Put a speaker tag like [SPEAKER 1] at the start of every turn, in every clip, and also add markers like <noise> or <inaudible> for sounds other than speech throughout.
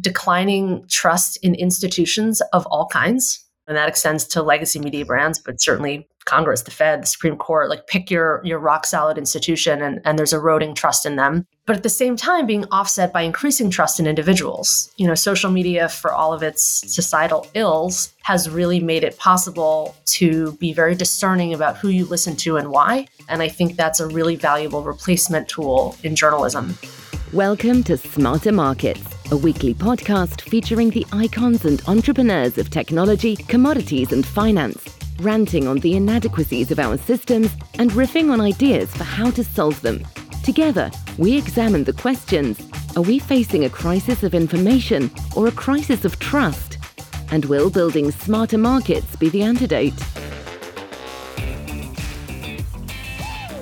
[SPEAKER 1] declining trust in institutions of all kinds. And that extends to legacy media brands, but certainly Congress, the Fed, the Supreme Court, like pick your your rock solid institution and, and there's eroding trust in them. But at the same time being offset by increasing trust in individuals. You know, social media for all of its societal ills has really made it possible to be very discerning about who you listen to and why. And I think that's a really valuable replacement tool in journalism.
[SPEAKER 2] Welcome to Smarter Markets, a weekly podcast featuring the icons and entrepreneurs of technology, commodities, and finance, ranting on the inadequacies of our systems and riffing on ideas for how to solve them. Together, we examine the questions Are we facing a crisis of information or a crisis of trust? And will building smarter markets be the antidote?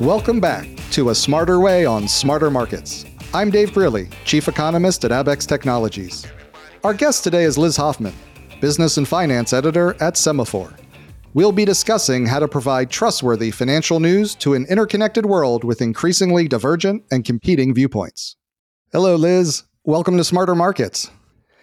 [SPEAKER 3] Welcome back to A Smarter Way on Smarter Markets. I'm Dave Greely, Chief Economist at Abaxx Technologies. Our guest today is Liz Hoffman, Business and Finance Editor at Semafor. We'll be discussing how to provide trustworthy financial news to an interconnected world with increasingly divergent and competing viewpoints. Hello, Liz. Welcome to Smarter Markets.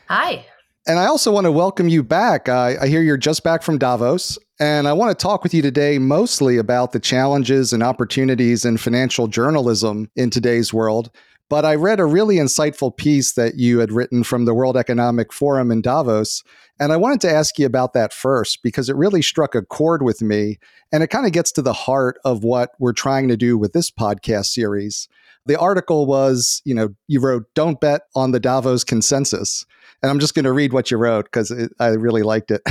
[SPEAKER 1] Hi.
[SPEAKER 3] And I also want to welcome you back. I, I hear you're just back from Davos, and I want to talk with you today mostly about the challenges and opportunities in financial journalism in today's world. But I read a really insightful piece that you had written from the World Economic Forum in Davos. And I wanted to ask you about that first because it really struck a chord with me. And it kind of gets to the heart of what we're trying to do with this podcast series. The article was, you know, you wrote, Don't bet on the Davos consensus. And I'm just going to read what you wrote because I really liked it.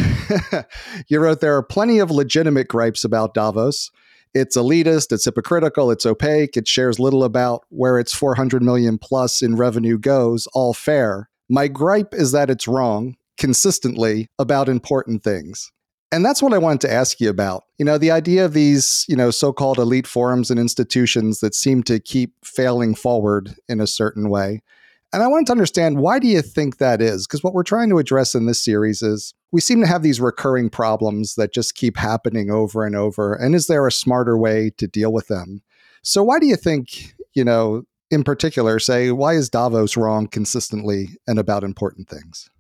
[SPEAKER 3] <laughs> you wrote, There are plenty of legitimate gripes about Davos. It's elitist, it's hypocritical, it's opaque, it shares little about where its 400 million plus in revenue goes, all fair. My gripe is that it's wrong consistently about important things. And that's what I wanted to ask you about. You know, the idea of these, you know, so-called elite forums and institutions that seem to keep failing forward in a certain way. And I wanted to understand why do you think that is? Because what we're trying to address in this series is we seem to have these recurring problems that just keep happening over and over. And is there a smarter way to deal with them? So why do you think, you know, in particular, say, why is Davos wrong consistently and about important things?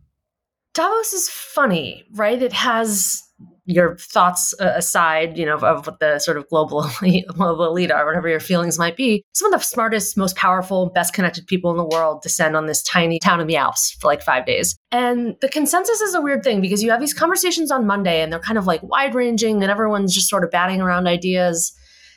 [SPEAKER 1] Davos is funny, right? It has your thoughts uh, aside, you know, of what the sort of global <laughs> global elite are, whatever your feelings might be, some of the smartest, most powerful, best connected people in the world descend on this tiny town in the Alps for like five days. And the consensus is a weird thing because you have these conversations on Monday and they're kind of like wide ranging and everyone's just sort of batting around ideas.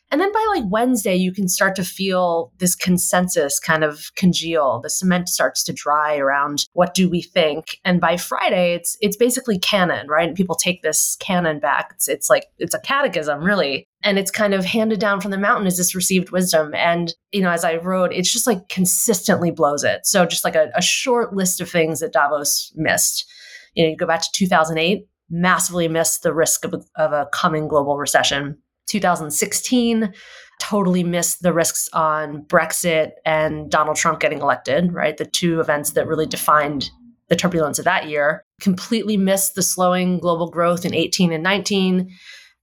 [SPEAKER 1] And then by like Wednesday, you can start to feel this consensus kind of congeal. The cement starts to dry around what do we think. And by Friday, it's it's basically canon, right? And people take this canon back. It's it's like it's a catechism, really. And it's kind of handed down from the mountain as this received wisdom. And, you know, as I wrote, it's just like consistently blows it. So just like a, a short list of things that Davos missed. You know, you go back to 2008, massively missed the risk of, of a coming global recession 2016 totally missed the risks on Brexit and Donald Trump getting elected, right? The two events that really defined the turbulence of that year. Completely missed the slowing global growth in 18 and 19.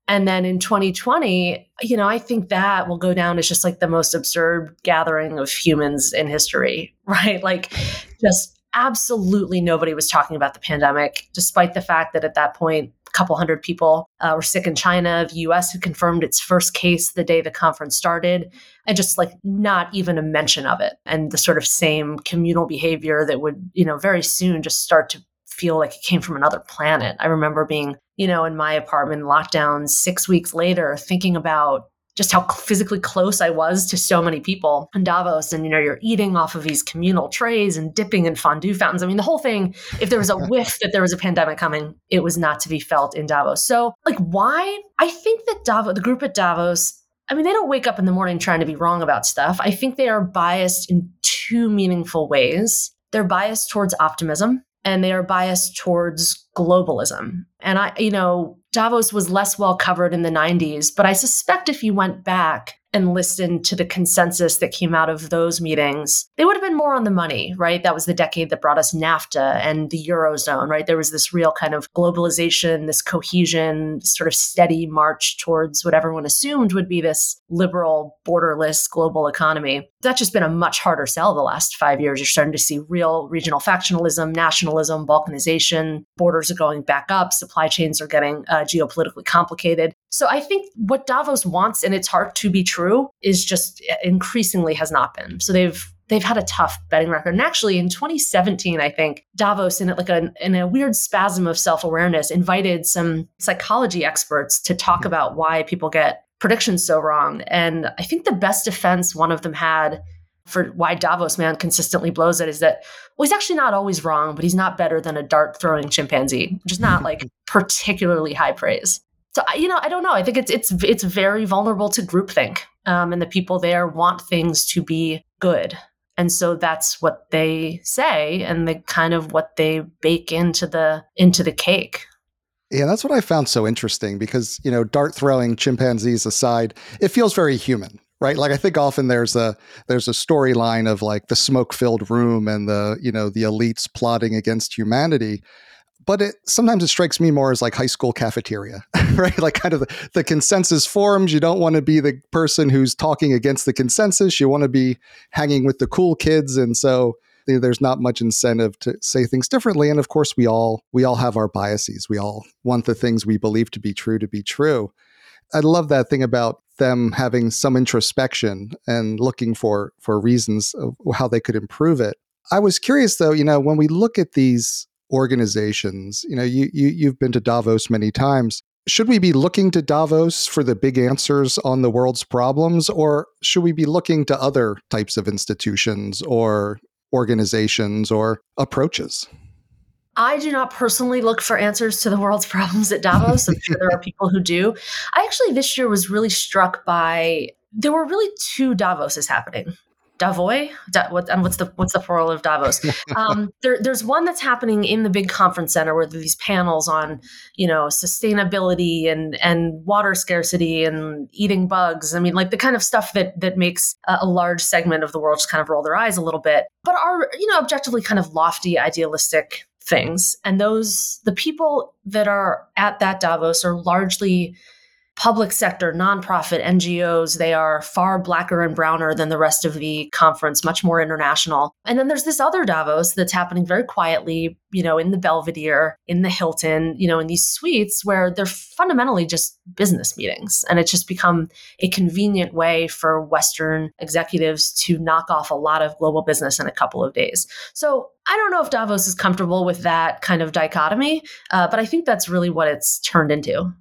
[SPEAKER 1] And then in 2020, you know, I think that will go down as just like the most absurd gathering of humans in history, <laughs> right? Like just absolutely nobody was talking about the pandemic, despite the fact that at that point, couple hundred people uh, were sick in China. The US had confirmed its first case the day the conference started, and just like not even a mention of it. And the sort of same communal behavior that would, you know, very soon just start to feel like it came from another planet. I remember being, you know, in my apartment lockdown six weeks later, thinking about just how physically close I was to so many people in Davos. And, you know, you're eating off of these communal trays and dipping in fondue fountains. I mean, the whole thing, if there was a <laughs> whiff that there was a pandemic coming, it was not to be felt in Davos. So, like, why? I think that Davos, the group at Davos, I mean, they don't wake up in the morning trying to be wrong about stuff. I think they are biased in two meaningful ways. They're biased towards optimism and they are biased towards globalism. And I, you know, Davos was less well covered in the 90s, but I suspect if you went back and listened to the consensus that came out of those meetings, they would have been more on the money, right? That was the decade that brought us NAFTA and the Eurozone, right? There was this real kind of globalization, this cohesion, sort of steady march towards what everyone assumed would be this liberal, borderless global economy. That's just been a much harder sell the last five years. You're starting to see real regional factionalism, nationalism, balkanization, borders are going back up, supply chains are getting uh, geopolitically complicated. So I think what Davos wants in its heart to be true is just uh, increasingly has not been. So they've they've had a tough betting record. And actually, in 2017, I think Davos, in like a in a weird spasm of self awareness, invited some psychology experts to talk about why people get predictions so wrong. And I think the best defense one of them had for why Davos man consistently blows it is that well, he's actually not always wrong, but he's not better than a dart throwing chimpanzee, which is not like <laughs> particularly high praise. So you know, I don't know. I think it's it's it's very vulnerable to groupthink, um, and the people there want things to be good, and so that's what they say, and the kind of what they bake into the into the cake.
[SPEAKER 3] Yeah, that's what I found so interesting because you know, dart throwing chimpanzees aside, it feels very human, right like i think often there's a there's a storyline of like the smoke filled room and the you know the elites plotting against humanity but it sometimes it strikes me more as like high school cafeteria, <laughs> right? Like kind of the, the consensus forums. You don't want to be the person who's talking against the consensus. You want to be hanging with the cool kids, and so there's not much incentive to say things differently. And of course, we all we all have our biases. We all want the things we believe to be true to be true. I love that thing about them having some introspection and looking for for reasons of how they could improve it. I was curious though, you know, when we look at these organizations. You know, you, you you've been to Davos many times. Should we be looking to Davos for the big answers on the world's problems, or should we be looking to other types of institutions or organizations or approaches?
[SPEAKER 1] I do not personally look for answers to the world's <laughs> problems at Davos. I'm sure there are people who do. I actually this year was really struck by there were really two Davoses happening. Davos. Da, what, and what's the what's the plural of Davos? <laughs> Um, there, there's one that's happening in the big conference center where these panels on, you know, sustainability and and water scarcity and eating bugs. I mean, like the kind of stuff that that makes a, a large segment of the world just kind of roll their eyes a little bit, but are you know objectively kind of lofty, idealistic things. And those the people that are at that Davos are largely public sector, nonprofit, NGOs, they are far blacker and browner than the rest of the conference, much more international. And then there's this other Davos that's happening very quietly, you know, in the Belvedere, in the Hilton, you know, in these suites where they're fundamentally just business meetings. And it's just become a convenient way for Western executives to knock off a lot of global business in a couple of days. So I don't know if Davos is comfortable with that kind of dichotomy, uh, but I think that's really what it's turned into.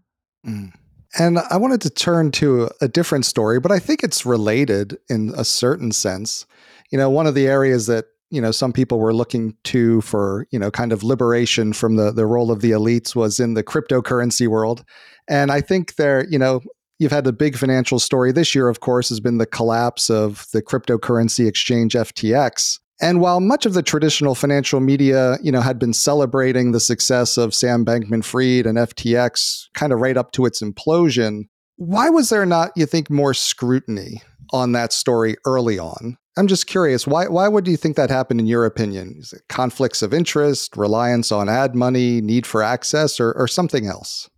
[SPEAKER 3] Mm. And I wanted to turn to a different story, but I think it's related in a certain sense. You know, one of the areas that you know some people were looking to for you know kind of liberation from the the role of the elites was in the cryptocurrency world, and I think there you know you've had the big financial story this year. Of course, has been the collapse of the cryptocurrency exchange FTX, and while much of the traditional financial media, you know, had been celebrating the success of Sam Bankman-Fried and FTX kind of right up to its implosion, why was there not, you think, more scrutiny on that story early on? I'm just curious, why why would you think that happened in your opinion? Is it conflicts of interest, reliance on ad money, need for access, or, or something else?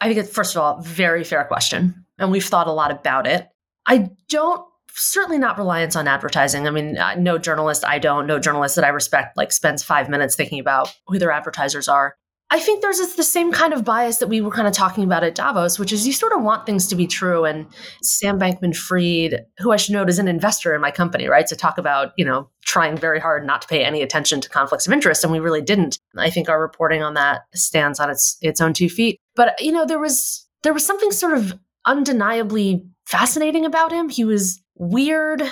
[SPEAKER 1] I think it's first of all, very fair question. And we've thought a lot about it. I don't certainly not reliance on advertising. I mean, uh, no journalist I don't, no journalist that I respect, like spends five minutes thinking about who their advertisers are. I think there's the same kind of bias that we were kind of talking about at Davos, which is you sort of want things to be true. And Sam Bankman Fried, who I should note is an investor in my company, right? To talk about, you know, trying very hard not to pay any attention to conflicts of interest. And we really didn't. I think our reporting on that stands on its its own two feet. But, you know, there was there was something sort of undeniably fascinating about him. He was weird.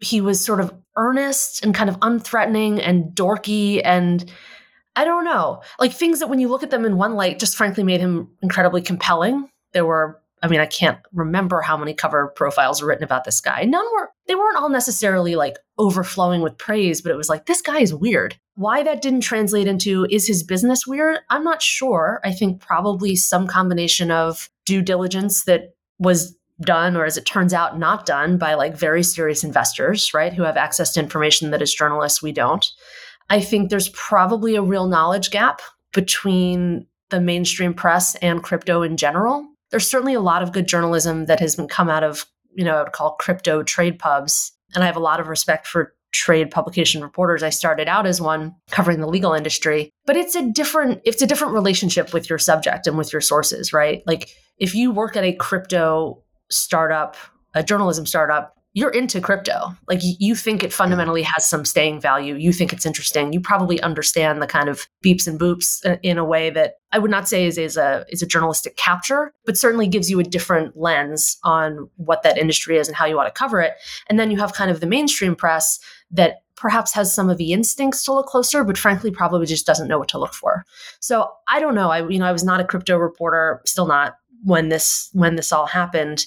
[SPEAKER 1] He was sort of earnest and kind of unthreatening and dorky and I don't know, like things that when you look at them in one light, just frankly made him incredibly compelling. There were, I mean, I can't remember how many cover profiles were written about this guy. None were, they weren't all necessarily like overflowing with praise, but it was like, this guy is weird. Why that didn't translate into is his business weird? I'm not sure. I think probably some combination of due diligence that was done or as it turns out not done by like very serious investors right who have access to information that as journalists we don't. I think there's probably a real knowledge gap between the mainstream press and crypto in general. There's certainly a lot of good journalism that has been come out of you know i would call crypto trade pubs and i have a lot of respect for trade publication reporters. I started out as one covering the legal industry but it's a different it's a different relationship with your subject and with your sources right? Like if you work at a crypto startup a journalism startup you're into crypto. Like you think it fundamentally has some staying value. You think it's interesting. You probably understand the kind of beeps and boops uh, in a way that i would not say is, is a is a journalistic capture but certainly gives you a different lens on what that industry is and how you want to cover it. And then you have kind of the mainstream press that perhaps has some of the instincts to look closer but frankly probably just doesn't know what to look for. So i don't know. I you know i was not a crypto reporter still not when this when this all happened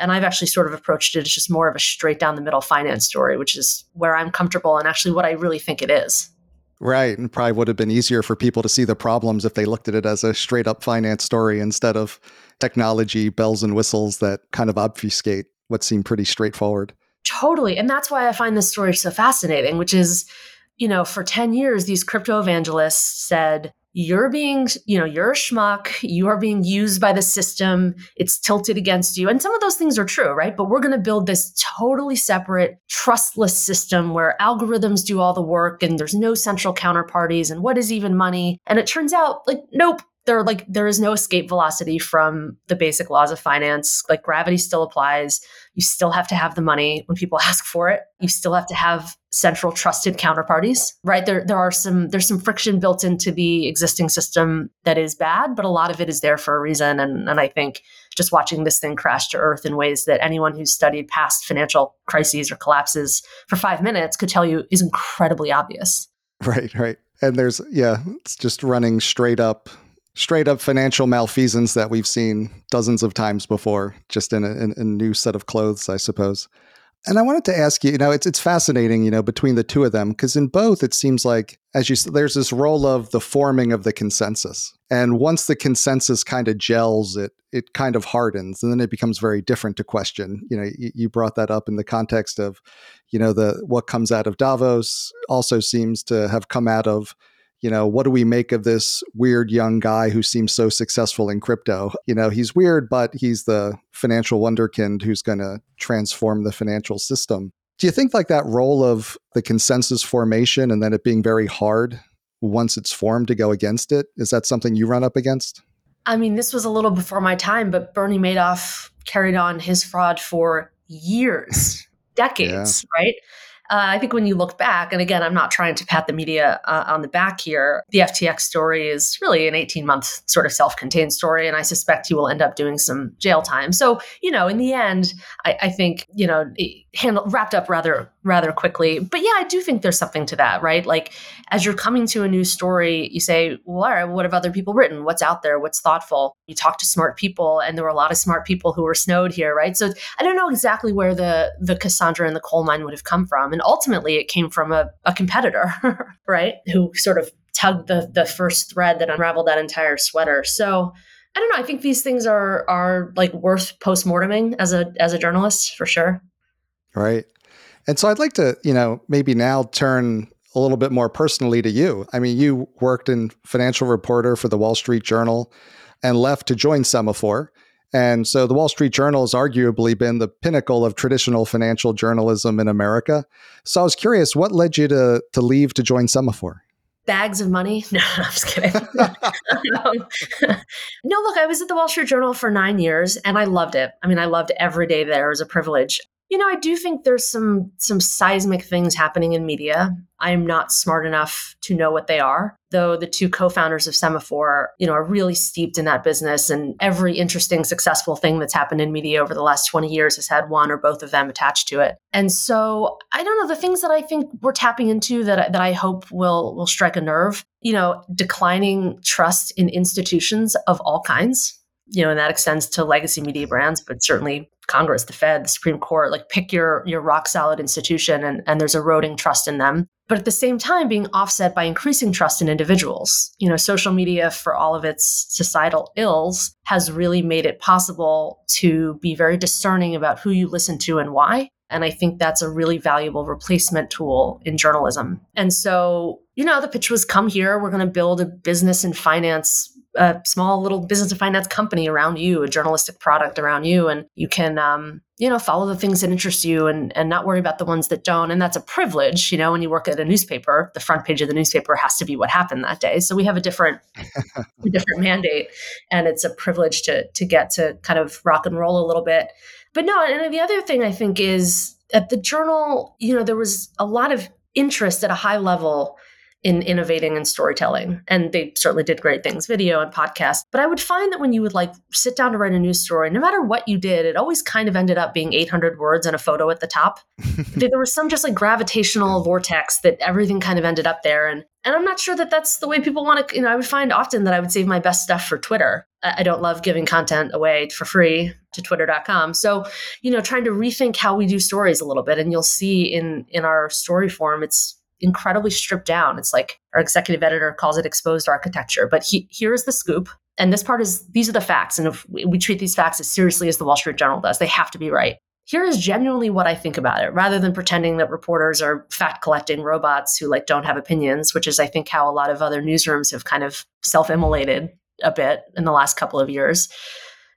[SPEAKER 1] and I've actually sort of approached it as just more of a straight down the middle finance story, which is where I'm comfortable and actually what I really think it is.
[SPEAKER 3] Right. And probably would have been easier for people to see the problems if they looked at it as a straight up finance story instead of technology bells and whistles that kind of obfuscate what seemed pretty straightforward.
[SPEAKER 1] Totally. And that's why I find this story so fascinating, which is, you know, for 10 years, these crypto evangelists said, you're being, you know, you're a schmuck. You are being used by the system. It's tilted against you. And some of those things are true, right? But we're going to build this totally separate, trustless system where algorithms do all the work and there's no central counterparties. And what is even money? And it turns out, like, nope, there like there is no escape velocity from the basic laws of finance like gravity still applies you still have to have the money when people <laughs> ask for it you still have to have central trusted counterparties right? There there are some there's some friction built into the existing system that is bad but a lot of it is there for a reason. And and i think just watching this thing crash to earth in ways that anyone who's studied past financial crises or collapses for 5 minutes could tell you is incredibly obvious. <laughs>
[SPEAKER 3] Right right. And there's yeah it's just running straight up straight up financial malfeasance that we've seen dozens of times before, just in a, in a, new set of clothes, I suppose. And I wanted to ask you, you know, it's it's fascinating, you know, between the two of them because in both it seems like as you said, there's this role of the forming of the consensus. And once the consensus kind of gels, it it kind of hardens and then it becomes very different to question. You know, you, you brought that up in the context of, you know, the what comes out of Davos also seems to have come out of you know, what do we make of this weird young guy who seems so successful in crypto? You know, he's weird, but he's the financial wonderkind who's going to transform the financial system. Do you think like that role of the consensus formation and then it being very hard once it's formed to go against it? Is that something you run up against?
[SPEAKER 1] I mean, this was a little before my time, but Bernie Madoff carried on his fraud for years, <laughs> decades, yeah. right? Uh, I think when you look back, and again, I'm not trying to pat the media uh, on the back here, the FTX story is really an 18 month sort of self contained story. And I suspect he will end up doing some jail time. So, you know, in the end, I, I think, you know, handled, wrapped up rather, rather quickly. But yeah, I do think there's something to that, right? Like as you're coming to a new story, you say, well, all right, what have other people written? What's out there? What's thoughtful? You talk to smart people, and there were a lot of smart people who were snowed here, right? So I don't know exactly where the the Cassandra and the coal mine would have come from. Ultimately it came from a, a competitor, <laughs> right? Who sort of tugged the the first thread that unraveled that entire sweater. So I don't know. I think these things are are like worth postmorteming as a as a journalist for sure.
[SPEAKER 3] Right. And so I'd like to, you know, maybe now turn a little bit more personally to you. I mean, you worked in financial reporter for the Wall Street Journal and left to join Semafor. And so the Wall Street Journal has arguably been the pinnacle of traditional financial journalism in America. So I was curious, what led you to to leave to join Semafor?
[SPEAKER 1] Bags of money? <laughs> No, I'm just kidding. um, <laughs> no, look, I was at the Wall Street Journal for nine years and I loved it. I mean, I loved every day there. It was a privilege. You know, I do think there's some some seismic things happening in media. I'm not smart enough to know what they are, though the two co-founders of Semafor, you know, are really steeped in that business and every interesting successful thing that's happened in media over the last 20 years has had one or both of them attached to it. And so, I don't know, the things that I think we're tapping into that that I hope will will strike a nerve, you know, declining trust in institutions of all kinds you know, and that extends to legacy media brands, but certainly Congress, the Fed, the Supreme Court, like pick your your rock solid institution and, and there's eroding trust in them. but at the same time being offset by increasing trust in individuals. You know, social media, for all of its societal ills, has really made it possible to be very discerning about who you listen to and why. And I think that's a really valuable replacement tool in journalism. And so, you know, the pitch was come here, we're going to build a business and finance a small little business and finance company around you, a journalistic product around you, and you can, um, you know, follow the things that interest you and and not worry about the ones that don't. And that's a privilege, you know. When you work at a newspaper, the front page of the newspaper has to be what happened that day. So we have a different, <laughs> a different mandate, and it's a privilege to to get to kind of rock and roll a little bit. But no, and the other thing I think is at the journal, you know, there was a lot of interest at a high level in innovating and storytelling. And they certainly did great things, video and podcast. But I would find that when you would like sit down to write a news story, no matter what you did, it always kind of ended up being 800 words and a photo at the top. <laughs> there was some just like gravitational vortex that everything kind of ended up there. And and I'm not sure that that's the way people want to, you know, I would find often that I would save my best stuff for Twitter. I don't love giving content away for free to twitter.com. So, you know, trying to rethink how we do stories a little bit. And you'll see in in our story form, it's incredibly stripped down. It's like our executive editor calls it exposed architecture. But he, here's the scoop. And this part is these are the facts. And if we, we treat these facts as seriously as the Wall Street Journal does, they have to be right. Here is genuinely what I think about it, rather than pretending that reporters are fact collecting robots who like don't have opinions, which is I think how a lot of other newsrooms have kind of self-immolated a bit in the last couple of years.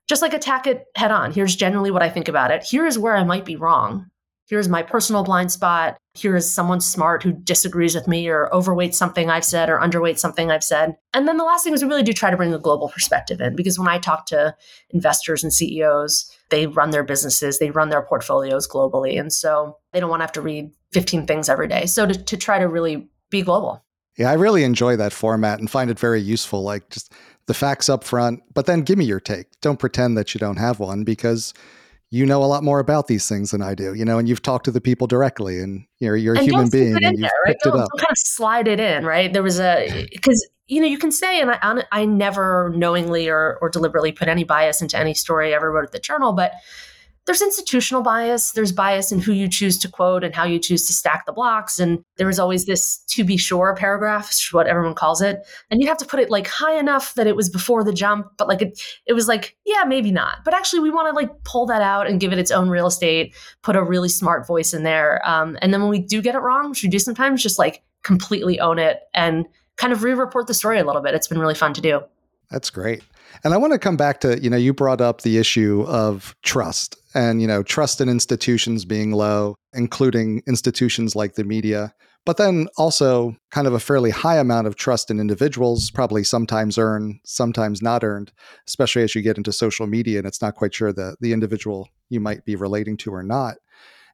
[SPEAKER 1] Just like attack it head on. Here's generally what I think about it. Here is where I might be wrong here's my personal blind spot. Here is someone smart who disagrees with me or overweights something I've said or underweights something I've said. And then the last thing is we really do try to bring the global perspective in because when I talk to investors and CEOs, they run their businesses, they run their portfolios globally. And so they don't want to have to read 15 things every day. So to, to try to really be global.
[SPEAKER 3] Yeah, I really enjoy that format and find it very useful. Like just the facts up front, but then give me your take. Don't pretend that you don't have one because you know a lot more about these things than I do, you know, and you've talked to the people directly and you're, you're a
[SPEAKER 1] and
[SPEAKER 3] human being and you've
[SPEAKER 1] there,
[SPEAKER 3] right? picked
[SPEAKER 1] don't,
[SPEAKER 3] it up.
[SPEAKER 1] Don't kind of slide it in, right? There was a, <laughs> because, you know, you can say, and I, I never knowingly or, or deliberately put any bias into any story I ever wrote at the journal, but there's institutional bias. There's bias in who you choose to quote and how you choose to stack the blocks. And there was always this to be sure paragraph, what everyone calls it. And you have to put it like high enough that it was before the jump, but like it, it was like, yeah, maybe not. But actually, we want to like pull that out and give it its own real estate, put a really smart voice in there. Um, and then when we do get it wrong, which we do sometimes, just like completely own it and kind of re report the story a little bit. It's been really fun to do.
[SPEAKER 3] That's great. And I want to come back to, you know, you brought up the issue of trust and, you know, trust in institutions being low, including institutions like the media, but then also kind of a fairly high amount of trust in individuals, probably sometimes earned, sometimes not earned, especially as you get into social media and it's not quite sure the, the individual you might be relating to or not.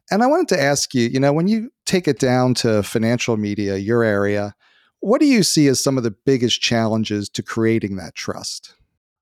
[SPEAKER 3] And I wanted to ask you, you know, when you take it down to financial media, your area, what do you see as some of the biggest challenges to creating that trust?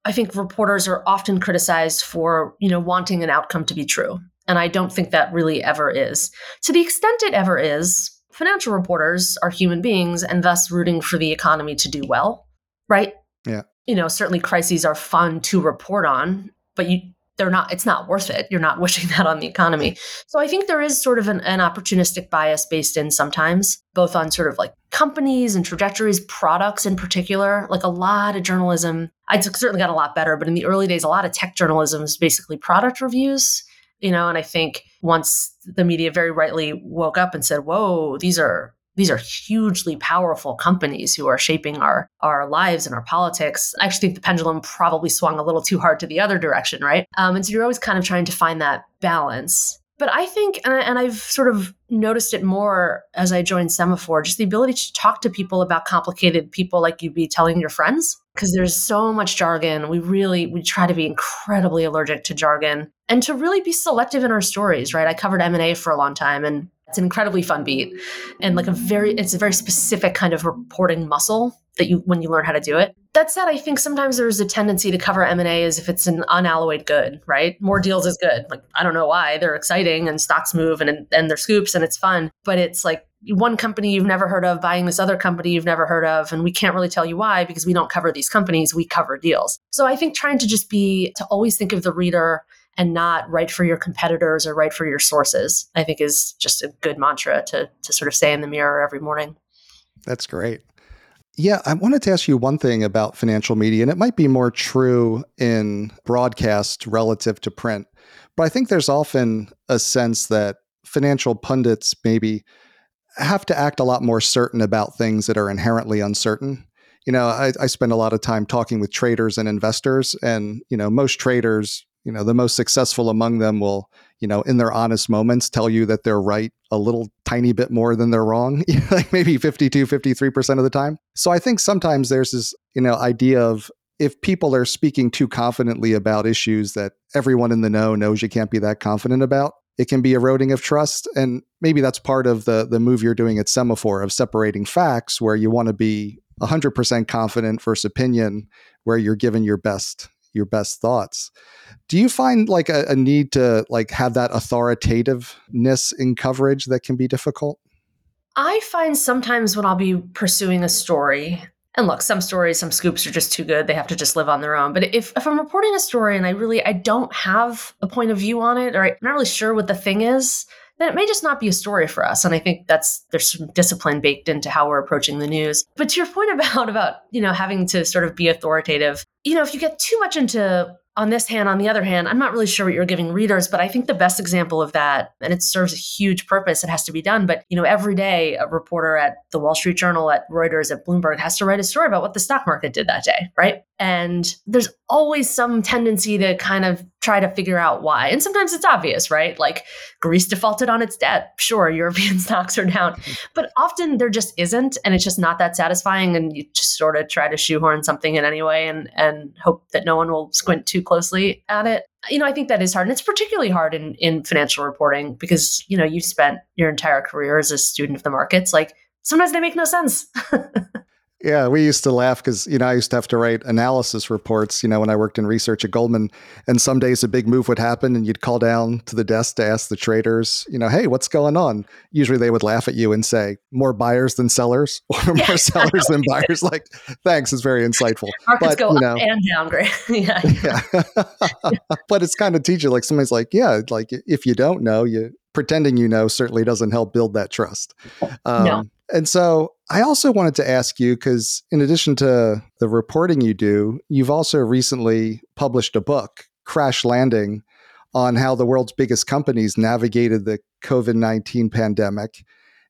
[SPEAKER 1] I think reporters are often criticized for, you know, wanting an outcome to be true. And I don't think that really ever is. To the extent it ever is, financial reporters are human beings and thus rooting for the economy to do well, right?
[SPEAKER 3] Yeah.
[SPEAKER 1] You know, certainly crises are fun to report on, but you they're not it's not worth it. You're not wishing <laughs> that on the economy. So i think there is sort of an, an, opportunistic bias based in sometimes both on sort of like companies and trajectories products in particular like a lot of journalism. I certainly got a lot better but in the early days a lot of tech journalism is basically product reviews you know and i think once the media very rightly woke up and said whoa these are these are hugely powerful companies who are shaping our our lives and our politics. I actually think the pendulum probably swung a little too hard to the other direction, right? Um, and so you're always kind of trying to find that balance. But I think, and, I, and I've sort of noticed it more as I joined Semafor, just the ability to talk to people about complicated people like you'd be telling your friends, because there's so much jargon. We really, we try to be incredibly allergic to jargon and to really be selective in our stories, right? I covered M&A for a long time and it's an incredibly fun beat and like a very it's a very specific kind of reporting muscle that you when you learn how to do it. That said, I think sometimes there's a tendency to cover M&A as if it's an unalloyed good, right? More deals is good. Like I don't know why, they're exciting and stocks move and and they're scoops and it's fun, but it's like one company you've never heard of buying this other company you've never heard of and we can't really tell you why because we don't cover these companies, we cover deals. So I think trying to just be to always think of the reader and not write for your competitors or write for your sources, I think is just a good mantra to, to sort of say in the mirror every morning.
[SPEAKER 3] That's great. Yeah, I wanted to ask you one thing about financial media, and it might be more true in broadcast relative to print. But I think there's often a sense that financial pundits maybe have to act a lot more certain about things that are inherently uncertain. You know, I, I spend a lot of time talking with traders and investors, and, you know, most traders, you know, the most successful among them will you know, in their honest moments tell you that they're right a little tiny bit more than they're wrong, <laughs> like maybe 52, 53% of the time. So I think sometimes there's this, you know, idea of if people are speaking too confidently about issues that everyone in the know knows you can't be that confident about, it can be eroding of trust. And maybe that's part of the the move you're doing at Semafor of separating facts where you want to be 100% confident versus opinion where you're given your best your best thoughts. Do you find like a, a need to like have that authoritativeness in coverage that can be difficult?
[SPEAKER 1] I find sometimes when I'll be pursuing a story, and look, some stories, some scoops are just too good. They have to just live on their own. But if, if I'm reporting a story and I really I don't have a point of view on it, or I'm not really sure what the thing is, then it may just not be a story for us. And I think that's there's some discipline baked into how we're approaching the news. But to your point about <laughs> about you know having to sort of be authoritative, you know, if you get too much into on this hand, on the other hand, I'm not really sure what you're giving readers, but I think the best example of that, and it serves a huge purpose, it has to be done. But you know, every day a reporter at the Wall Street Journal, at Reuters, at Bloomberg has to write a story about what the stock market did that day, right? And there's always some tendency to kind of try to figure out why. And sometimes it's obvious, right? Like Greece defaulted on its debt. Sure, European <laughs> stocks are down. <laughs> But often there just isn't. And it's just not that satisfying. And you just sort of try to shoehorn something in anyway and, and hope that no one will squint too closely at it. You know, I think that is hard. And it's particularly hard in, in financial reporting because, you know, you spent your entire career as a student of the markets. Like sometimes they make no sense. <laughs>
[SPEAKER 3] Yeah, we used to laugh because you know I used to have to write analysis reports. You know, when I worked in research at Goldman, and some days a big move would happen, and you'd call down to the desk to ask the traders, you know, hey, what's going on? Usually they would laugh at you and say, more buyers than sellers, <laughs> or more sellers than <laughs> buyers. Like, thanks, it's very insightful.
[SPEAKER 1] Markets but, go you know, up and down, great. <laughs> yeah,
[SPEAKER 3] yeah. but it's kind of teaching. Like somebody's like, yeah, like if you don't know, you pretending you know certainly doesn't help build that trust. Um, no. And so I also wanted to ask you because, in addition to the reporting you do, you've also recently published a book, Crash Landing, on how the world's biggest companies navigated the COVID 19 pandemic.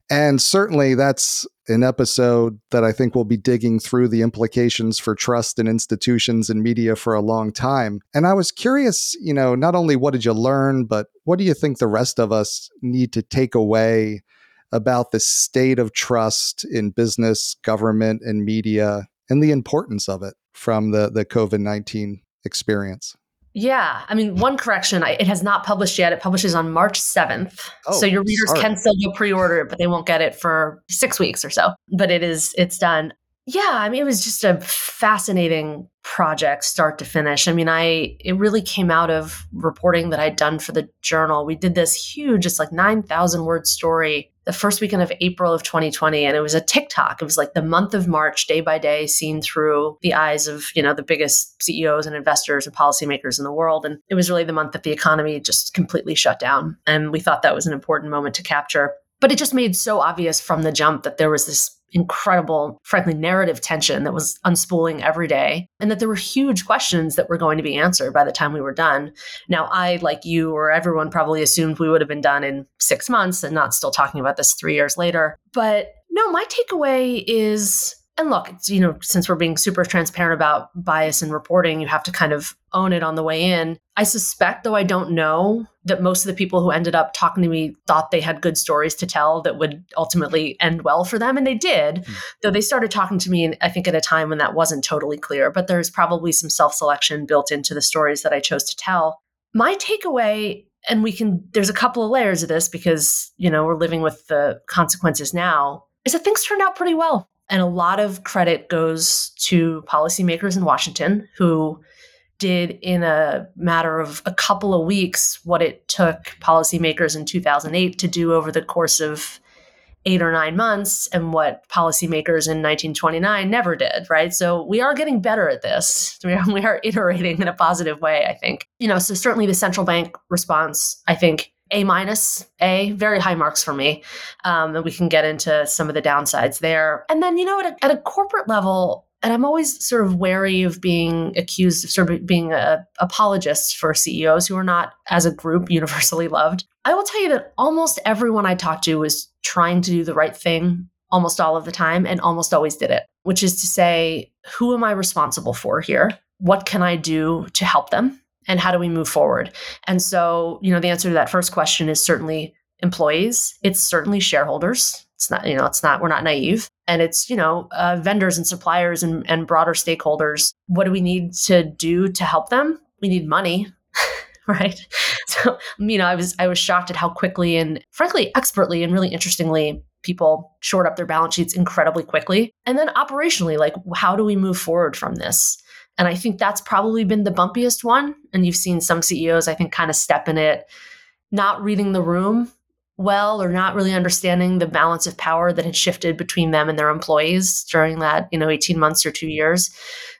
[SPEAKER 3] And certainly that's an episode that I think will be digging through the implications for trust in institutions and media for a long time. And I was curious, you know, not only what did you learn, but what do you think the rest of us need to take away about the state of trust in business, government, and media and the importance of it from the, the COVID 19 experience.
[SPEAKER 1] Yeah. I mean, one correction, I, it has not published yet. It publishes on March 7th. Oh, so your readers sorry. can still go pre-order it, but they won't get it for 6 weeks or so. But it is it's done. Yeah, I mean it was just a fascinating project start to finish. I mean, I it really came out of reporting that I'd done for the journal. We did this huge, it's like 9,000 word story the first weekend of April of 2020 and it was a tick-tock. It was like the month of March day by day seen through the eyes of, you know, the biggest CEOs and investors and policymakers in the world and it was really the month that the economy just completely shut down and we thought that was an important moment to capture. But it just made so obvious from the jump that there was this incredible, frankly, narrative tension that was unspooling every day, and that there were huge questions that were going to be answered by the time we were done. Now, I, like you or everyone, probably assumed we would have been done in six months and not still talking about this three years later. But no, my takeaway is and look, you know, since we're being super transparent about bias in reporting, you have to kind of own it on the way in. I suspect, though I don't know, that most of the people who ended up talking to me thought they had good stories to tell that would ultimately end well for them. And they did, mm. though they started talking to me, I think, at a time when that wasn't totally clear. But there's probably some self selection built into the stories that I chose to tell. My takeaway and we can there's a couple of layers of this because you know we're living with the consequences now is that things turned out pretty well and a lot of credit goes to policymakers in Washington who did in a matter of a couple of weeks what it took policymakers in 2008 to do over the course of eight or nine months and what policymakers in 1929 never did, right? So we are getting better at this. <laughs> We are, we are iterating in a positive way, I think. You know, so certainly the central bank response, I think, a minus, A, very high marks for me. Um, and we can get into some of the downsides there. And then, you know, at a, at a corporate level, and I'm always sort of wary of being accused of sort of being a apologist for CEOs who are not, as a group, <laughs> universally loved. I will tell you that almost everyone I talked to was trying to do the right thing almost all of the time and almost always did it, which is to say, who am I responsible for here? What can I do to help them? And how do we move forward? And so, you know, the answer to that first question is certainly employees, it's certainly shareholders. It's not, you know, it's not, we're not naive. And it's, you know, uh, vendors and suppliers and, and broader stakeholders. What do we need to do to help them? We need money, <laughs> right? <laughs> So, you know, I was I was shocked at how quickly and frankly expertly and really interestingly people short up their balance sheets incredibly quickly. And then operationally, like how do we move forward from this? And I think that's probably been the bumpiest one. And you've seen some CEOs, I think, kind of step in it, not reading the room well or not really understanding the balance of power that had shifted between them and their employees during that, you know, 18 months or two years.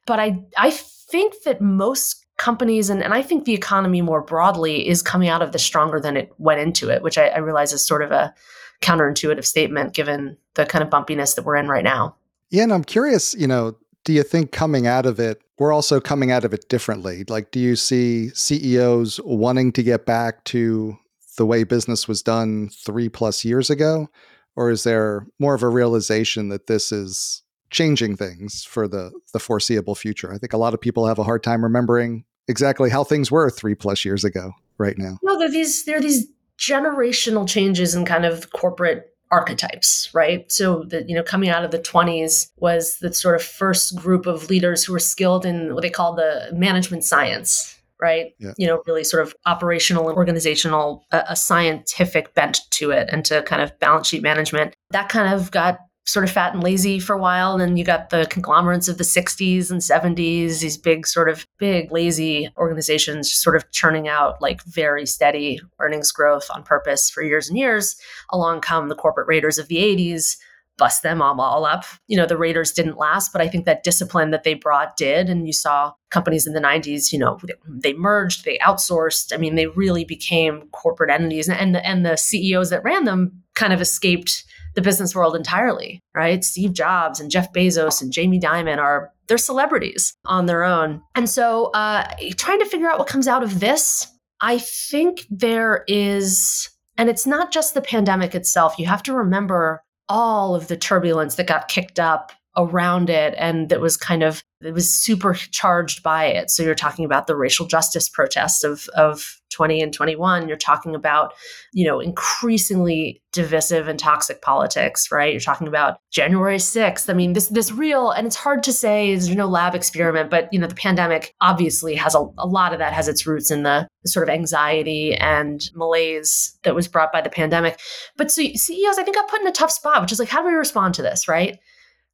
[SPEAKER 1] But I I think that most companies and, and I think the economy more broadly is coming out of this stronger than it went into it, which I, I realize is sort of a counterintuitive statement given the kind of bumpiness that we're in right now.
[SPEAKER 3] Yeah, and I'm curious, you know, do you think coming out of it, we're also coming out of it differently? Like, do you see CEOs wanting to get back to the way business was done three plus years ago? Or is there more of a realization that this is changing things for the the foreseeable future. I think a lot of people have a hard time remembering exactly how things were three plus years ago right now.
[SPEAKER 1] No, there are these there are these generational changes in kind of corporate archetypes, right? So that you know, coming out of the 20s was the sort of first group of leaders who were skilled in what they call the management science, right? Yeah. You know, really sort of operational and organizational, a, a scientific bent to it and to kind of balance sheet management. That kind of got sort of fat and lazy for a while. And then you got the conglomerates of the 60s and 70s, these big, sort of big, lazy organizations sort of churning out like very steady earnings growth on purpose for years and years. Along come the corporate raiders of the 80s. Bust them all, up. You know, the Raiders didn't last, but I think that discipline that they brought did. And you saw companies in the 90s, you know, they merged, they outsourced. I mean, they really became corporate entities. And, and the CEOs that ran them kind of escaped the business world entirely, right? Steve Jobs and Jeff Bezos and Jamie Dimon are they're celebrities on their own. And so uh, trying to figure out what comes out of this, I think there is, and it's not just the pandemic itself. You have to remember all of the turbulence that got kicked up around it and that was kind of it was supercharged by it. So you're talking about the racial justice protests of of 20 and 21 you're talking about you know increasingly divisive and toxic politics right? You're talking about january 6th i mean this this real and it's hard to say there's no lab experiment but you know the pandemic obviously has a, a lot of that has its roots in the, the sort of anxiety and malaise that was brought by the pandemic. But so ceos i think got put in a tough spot which is like how do we respond to this right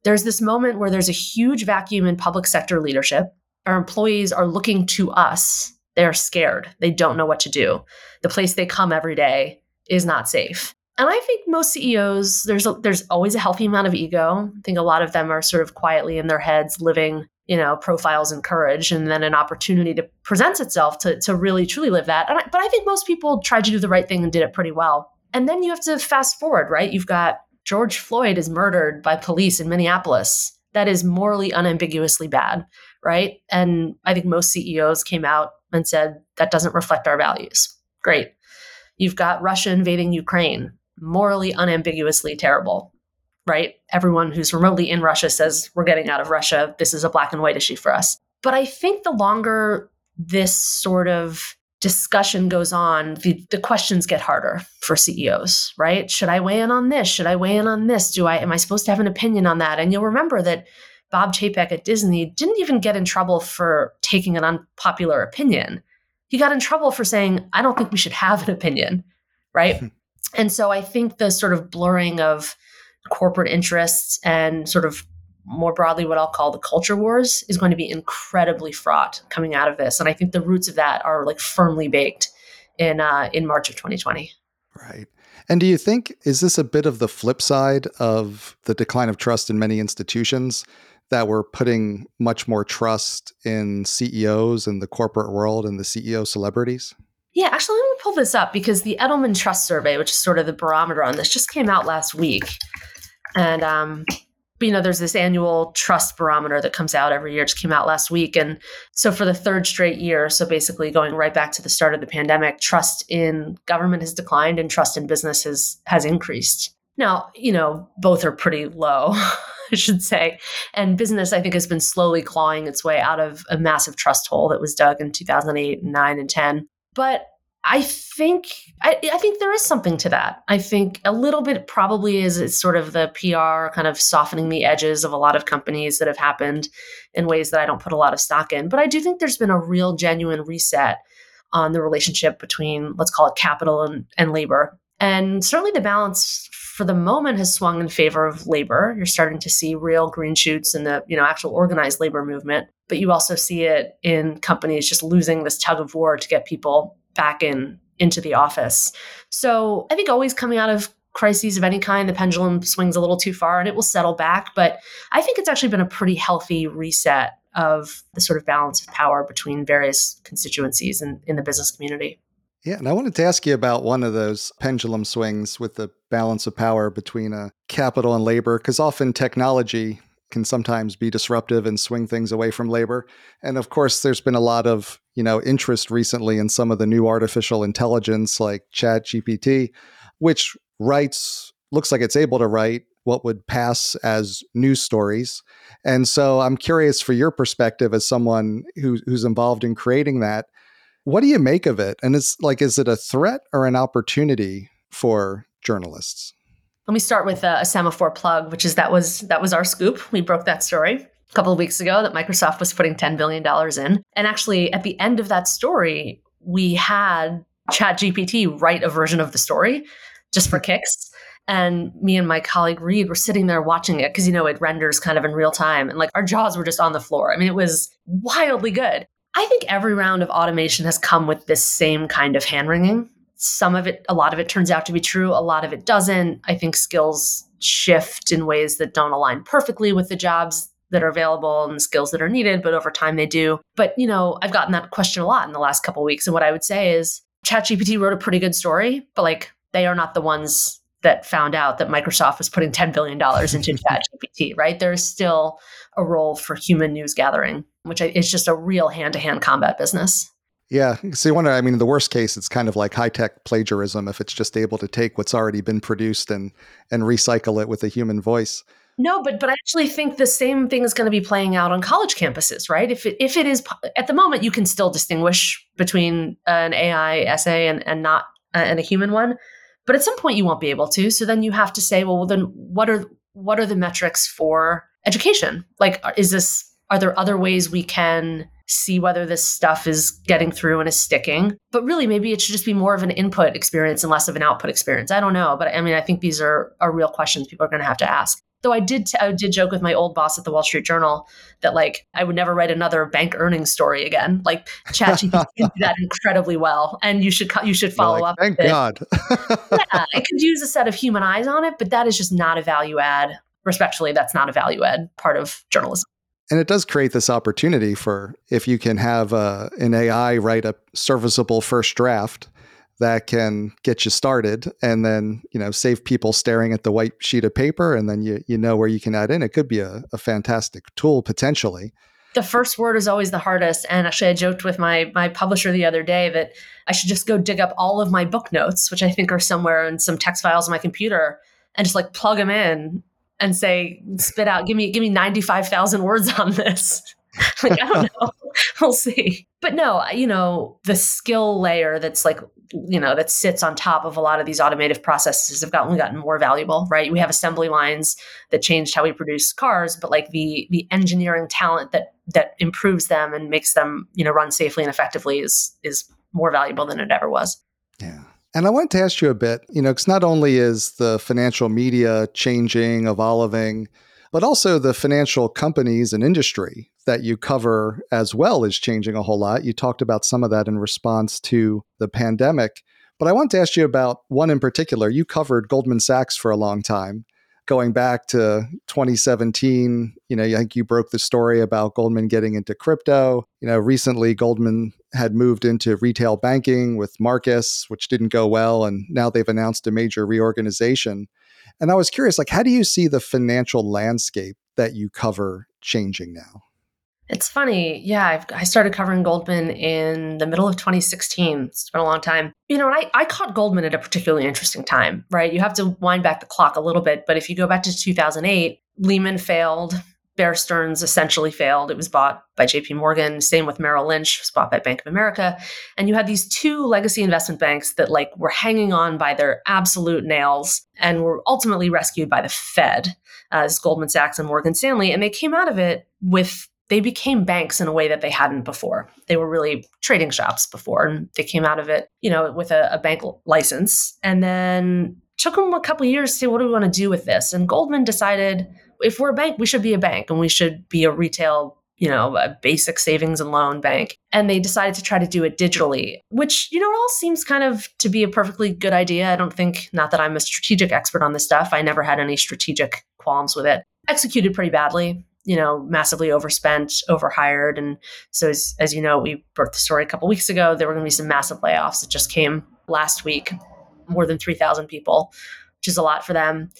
[SPEAKER 1] there's this moment where there's a huge vacuum in public sector leadership. Our employees are looking to us. They're scared. They don't know what to do. The place they come every day is not safe. And I think most CEOs, there's a, there's always a healthy amount of ego. I think a lot of them are sort of quietly in their heads living, you know, profiles and courage, and then an opportunity to presents itself to to really truly live that. I, but I think most people tried to do the right thing and did it pretty well. And then you have to fast forward, right? You've got George Floyd is murdered by police in Minneapolis. That is morally unambiguously bad, right? And I think most CEOs came out and said that doesn't reflect our values. Great. You've got Russia invading Ukraine, morally unambiguously terrible, right? Everyone who's remotely in Russia says we're getting out of Russia. This is a black and white issue for us. But I think the longer this sort of discussion goes on, the, the questions get harder for CEOs, right? Should I weigh in on this? Should I weigh in on this? Do I am I supposed to have an opinion on that? And you'll remember that Bob Chapek at Disney didn't even get in trouble for taking an unpopular opinion. He got in trouble for saying, I don't think we should have an opinion, right? <laughs> and so I think the sort of blurring of corporate interests and sort of more broadly what I'll call the culture wars is going to be incredibly fraught coming out of this. And I think the roots of that are like firmly baked in uh, in March of 2020.
[SPEAKER 3] Right. And do you think, is this a bit of the flip side of the decline of trust in many institutions? That we're putting much more trust in CEOs and the corporate world and the CEO celebrities?
[SPEAKER 1] Yeah, actually, let me pull this up because the Edelman Trust Survey, which is sort of the barometer on this, just came out last week. And um, you know, there's this annual trust barometer that comes out every year, just came out last week. And so for the third straight year, so basically going right back to the start of the pandemic, trust in government has declined and trust in business has, has increased. Now, you know, both are pretty low, <laughs> I should say. And business, I think, has been slowly clawing its way out of a massive trust hole that was dug in 2008 and 9 and 10. But I think I, I, think there is something to that. I think a little bit probably is it's sort of the PR kind of softening the edges of a lot of companies that have happened in ways that I don't put a lot of stock in. But I do think there's been a real genuine reset on the relationship between let's call it capital and, and labor. And certainly the balance for the moment has swung in favor of labor. You're starting to see real green shoots in the, you know, actual organized labor movement. But you also see it in companies just losing this tug of war to get people back in into the office. So I think always coming out of crises of any kind, the pendulum swings a little too far and it will settle back. But I think it's actually been a pretty healthy reset of the sort of balance of power between various constituencies in, in the business community.
[SPEAKER 3] Yeah, and I wanted to ask you about one of those pendulum swings with the balance of power between uh, capital and labor, because often technology can sometimes be disruptive and swing things away from labor. And of course, there's been a lot of you know interest recently in some of the new artificial intelligence like Chat GPT, which writes looks like it's able to write what would pass as news stories. And so I'm curious for your perspective as someone who, who's involved in creating that. What do you make of it? And it's like, is it a threat or an opportunity for journalists?
[SPEAKER 1] Let me start with a, a Semafor plug, which is that was that was our scoop. We broke that story a couple of weeks ago that Microsoft was putting $10 billion in. And actually, at the end of that story, we had ChatGPT write a version of the story just for kicks. And me and my colleague Reed were sitting there watching it because, you know, it renders kind of in real time. And like our jaws were just on the floor. I mean, it was wildly good. I think every round of automation has come with this same kind of hand wringing some of it, a lot of it turns out to be true, a lot of it doesn't. I think skills shift in ways that don't align perfectly with the jobs that are available and the skills that are needed, but over time they do. But, you know, I've gotten that question a lot in the last couple weeks. And what I would say is ChatGPT wrote a pretty good story, but like they are not the ones that found out that Microsoft was putting $10 billion into <laughs> ChatGPT, right? There's still a role for human news gathering, which is just a real hand to hand combat business.
[SPEAKER 3] Yeah. So you wonder, I mean, in the worst case, it's kind of like high tech plagiarism if it's just able to take what's already been produced and and recycle it with a human voice.
[SPEAKER 1] No, but but I actually think the same thing is going to be playing out on college campuses, right? If it if it is at the moment, you can still distinguish between an AI essay and and not uh, and a human one, but at some point you won't be able to. So then you have to say, well, well then what are what are the metrics for education? Like, is this are there other ways we can see whether this stuff is getting through and is sticking. But really, maybe it should just be more of an input experience and less of an output experience. I don't know, but I mean, I think these are are real questions people are going to have to ask. Though I did, t- I did joke with my old boss at the Wall Street Journal that like I would never write another bank earnings story again. Like ChatGPT <laughs> can do that incredibly well, and you should you should follow like, up.
[SPEAKER 3] Thank God.
[SPEAKER 1] yeah, <laughs> it could use a set of human eyes on it, but that is just not a value add. Respectfully, that's not a value add part of journalism.
[SPEAKER 3] And it does create this opportunity for if you can have uh, an AI write a serviceable first draft that can get you started and then you know save people staring at the white sheet of paper and then you you know where you can add in. It could be a, a fantastic tool potentially.
[SPEAKER 1] The first word is always the hardest. And actually i joked with my my publisher the other day that i should just go dig up all of my book notes which i think are somewhere in some text files on my computer and just like plug them in and say, spit out, give me, give me 95,000 words on this. <laughs> like, I don't <laughs> know. we'll see. But no, you know, the skill layer that's like, you know, that sits on top of a lot of these automated processes have gotten, gotten more valuable, right? We have assembly lines that changed how we produce cars, but like the the engineering talent that that improves them and makes them, you know, run safely and effectively is is more valuable than it ever was.
[SPEAKER 3] Yeah. And I wanted to ask you a bit, you know, because not only is the financial media changing, evolving, but also the financial companies and industry that you cover as well is changing a whole lot. You talked about some of that in response to the pandemic. But I want to ask you about one in particular. You covered Goldman Sachs for a long time going back to 2017, you know, I think you broke the story about Goldman getting into crypto. You know, recently Goldman had moved into retail banking with Marcus, which didn't go well, and now they've announced a major reorganization. And I was curious, like, how do you see the financial landscape that you cover changing now?
[SPEAKER 1] It's funny. Yeah, I've, i started covering Goldman in the middle of 2016. It's been a long time. You know, and I, I caught Goldman at a particularly interesting time, right? You have to wind back the clock a little bit. But if you go back to 2008, Lehman failed. Bear Stearns essentially failed. It was bought by JP Morgan. Same with Merrill Lynch, was bought by Bank of America. And you had these two legacy investment banks that like were hanging on by their absolute nails and were ultimately rescued by the Fed, uh, as Goldman Sachs and Morgan Stanley. And they came out of it with they became banks in a way that they hadn't before. They were really trading shops before, and they came out of it, you know, with a, a bank license. And then took them a couple years to say, what do we want to do with this? And Goldman decided, if we're a bank, we should be a bank, and we should be a retail, you know, a basic savings and loan bank. And they decided to try to do it digitally, which you know, it all seems kind of to be a perfectly good idea. I don't think, not that I'm a strategic expert on this stuff. I never had any strategic qualms with it. Executed pretty badly you know, massively overspent, overhired. And so, as, as you know, we broke the story a couple weeks ago. There were going to be some massive layoffs that just came last week, more than 3,000 people, which is a lot for them.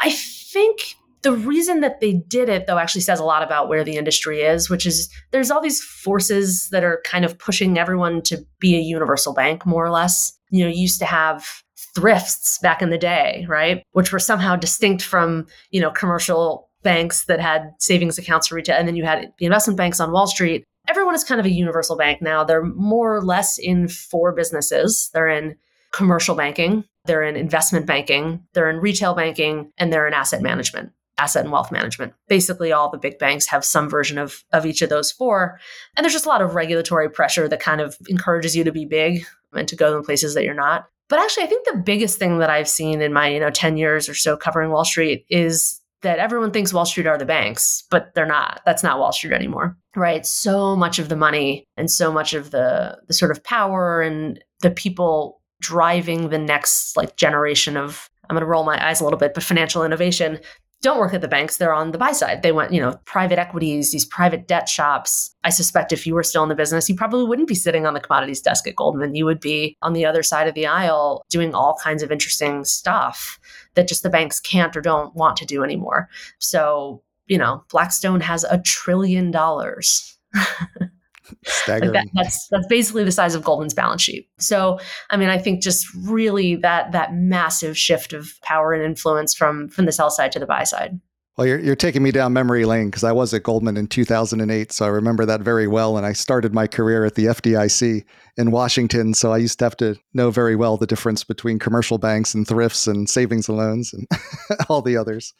[SPEAKER 1] I think the reason that they did it, though, actually says a lot about where the industry is, which is there's all these forces that are kind of pushing everyone to be a universal bank, more or less. You know, you used to have thrifts back in the day, right? Which were somehow distinct from, you know, commercial banks that had savings accounts for retail, and then you had the investment banks on Wall Street. Everyone is kind of a universal bank now. They're more or less in four businesses. They're in commercial banking, they're in investment banking, they're in retail banking, and they're in asset management, asset and wealth management. Basically, all the big banks have some version of, of each of those four. And there's just a lot of regulatory pressure that kind of encourages you to be big and to go in places that you're not. But actually, I think the biggest thing that I've seen in my, you know, 10 years or so covering Wall Street is that everyone thinks Wall Street are the banks, but they're not. That's not Wall Street anymore. Right? So much of the money and so much of the the sort of power and the people driving the next like generation of I'm going to roll my eyes a little bit, but financial innovation don't work at the banks. They're on the buy side. They went, you know, private equities, these private debt shops. I suspect if you were still in the business, you probably wouldn't be sitting on the commodities desk at Goldman. You would be on the other side of the aisle doing all kinds of interesting stuff that just the banks can't or don't want to do anymore. So, you know, Blackstone has a trillion dollars. <laughs>
[SPEAKER 3] Staggering.
[SPEAKER 1] Like that, that's that's basically the size of Goldman's balance sheet. So, I mean, I think just really that that massive shift of power and influence from from the sell side to the buy side.
[SPEAKER 3] Well, you're, you're taking me down memory lane because I was at Goldman in 2008. So I remember that very well. And I started my career at the FDIC in Washington. So I used to have to know very well the difference between commercial banks and thrifts and savings and loans and <laughs> all the others.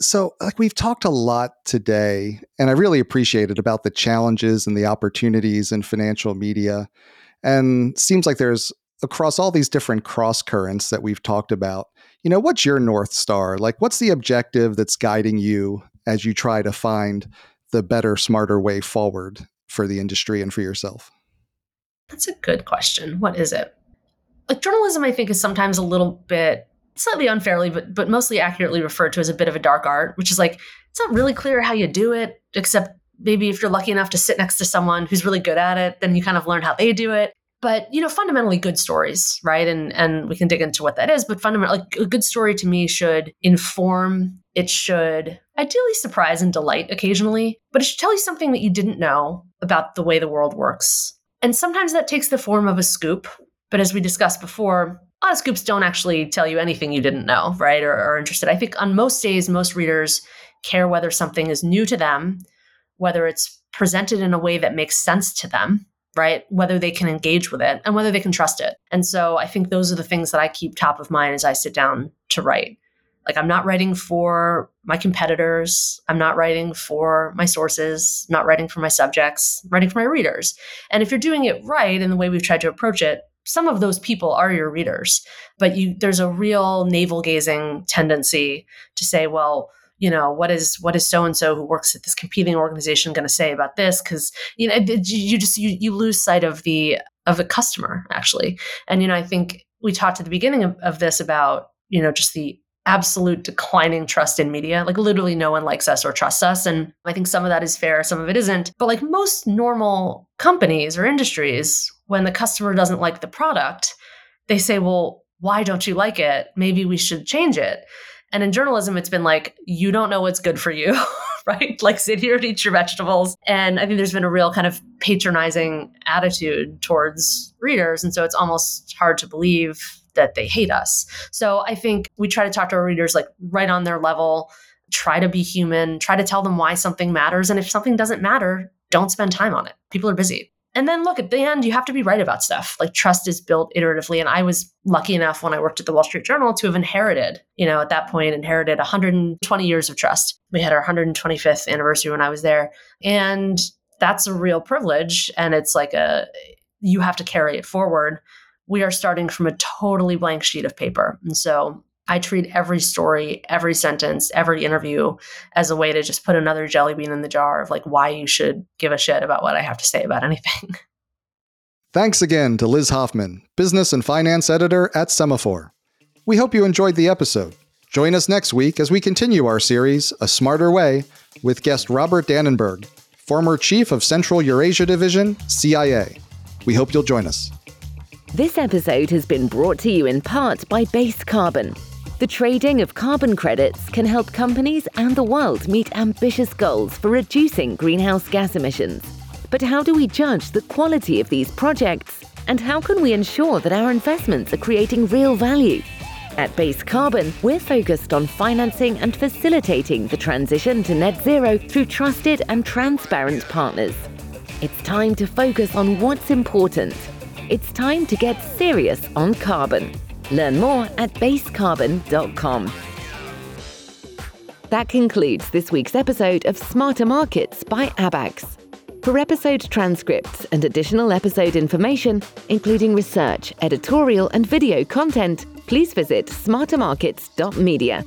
[SPEAKER 3] So, like we've talked a lot today, and I really appreciate it about the challenges and the opportunities in financial media. And seems like there's across all these different cross currents that we've talked about, you know, what's your North Star? Like, what's the objective that's guiding you as you try to find the better, smarter way forward for the industry and for yourself?
[SPEAKER 1] That's a good question. What is it? Like, journalism, I think, is sometimes a little bit slightly unfairly, but but mostly accurately referred to as a bit of a dark art, which is like it's not really clear how you do it, except maybe if you're lucky enough to sit next to someone who's really good at it, then you kind of learn how they do it. But you know, fundamentally good stories, right? And and we can dig into what that is. But fundamentally, like a good story to me should inform. It should ideally surprise and delight occasionally, but it should tell you something that you didn't know about the way the world works. And sometimes that takes the form of a scoop. But as we discussed before, a lot of scoops don't actually tell you anything you didn't know, right? Or are interested. I think on most days, most readers care whether something is new to them, whether it's presented in a way that makes sense to them, right? Whether they can engage with it and whether they can trust it. And so I think those are the things that I keep top of mind as I sit down to write. Like I'm not writing for my competitors. I'm not writing for my sources, not writing for my subjects, I'm writing for my readers. And if you're doing it right in the way we've tried to approach it, some of those people are your readers, but you there's a real navel gazing tendency to say, well, you know what is what is so and so who works at this competing organization going to say about this because you know you just you, you lose sight of the of the customer actually and you know i think we talked at the beginning of, of this about, you know, just the absolute declining trust in media. Like literally no one likes us or trusts us. And I think some of that is fair, some of it isn't. But like most normal companies or industries, when the customer doesn't like the product, they say, well, why don't you like it? Maybe we should change it. And in journalism, it's been like, you don't know what's good for you, <laughs> right? Like sit here and eat your vegetables. And I think there's been a real kind of patronizing attitude towards readers. And so it's almost hard to believe that they hate us. So I think we try to talk to our readers like right on their level, try to be human, try to tell them why something matters. And if something doesn't matter, don't spend time on it. People are busy. And then look, at the end, you have to be right about stuff. Like trust is built iteratively. And I was lucky enough when I worked at the Wall Street Journal to have inherited, you know, at that point, inherited 120 years of trust. We had our 125th anniversary when I was there. And that's a real privilege. And it's like a, you have to carry it forward we are starting from a totally blank sheet of paper. And so I treat every story, every sentence, every interview as a way to just put another jelly bean in the jar of like why you should give a shit about what I have to say about <laughs> anything.
[SPEAKER 3] Thanks again to Liz Hoffman, business and finance editor at Semafor. We hope you enjoyed the episode. Join us next week as we continue our series, A Smarter Way, with guest Robert Dannenberg, former chief of Central Eurasia Division, CIA. We hope you'll join us.
[SPEAKER 2] This episode has been brought to you in part by Base Carbon. The trading of carbon credits can help companies and the world meet ambitious goals for reducing greenhouse gas emissions. But how do we judge the quality of these projects? And how can we ensure that our investments are creating real value? At Base Carbon, we're focused on financing and facilitating the transition to net zero through trusted and transparent partners. It's time to focus on what's important it's time to get serious on carbon. Learn more at basecarbon.com. That concludes this week's episode of Smarter Markets by Abaxx. For episode transcripts and additional episode information, including research, editorial, and video content, please visit smartermarkets.media.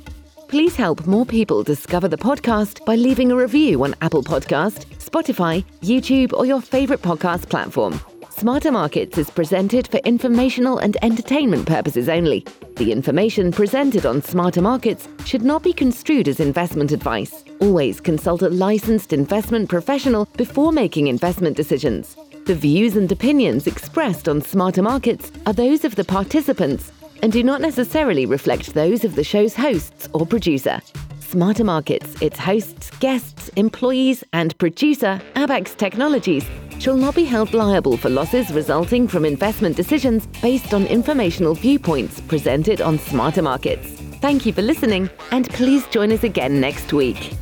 [SPEAKER 2] Please help more people discover the podcast by leaving a review on Apple Podcast, Spotify, YouTube, or your favorite podcast platform. Smarter Markets is presented for informational and entertainment purposes only. The information presented on Smarter Markets should not be construed as investment advice. Always consult a licensed investment professional before making investment decisions. The views and opinions expressed on Smarter Markets are those of the participants and do not necessarily reflect those of the show's hosts or producer. Smarter Markets, its hosts, guests, employees, and producer, Abaxx Technologies, shall not be held liable for losses resulting from investment decisions based on informational viewpoints presented on Smarter Markets. Thank you for listening, and please join us again next week.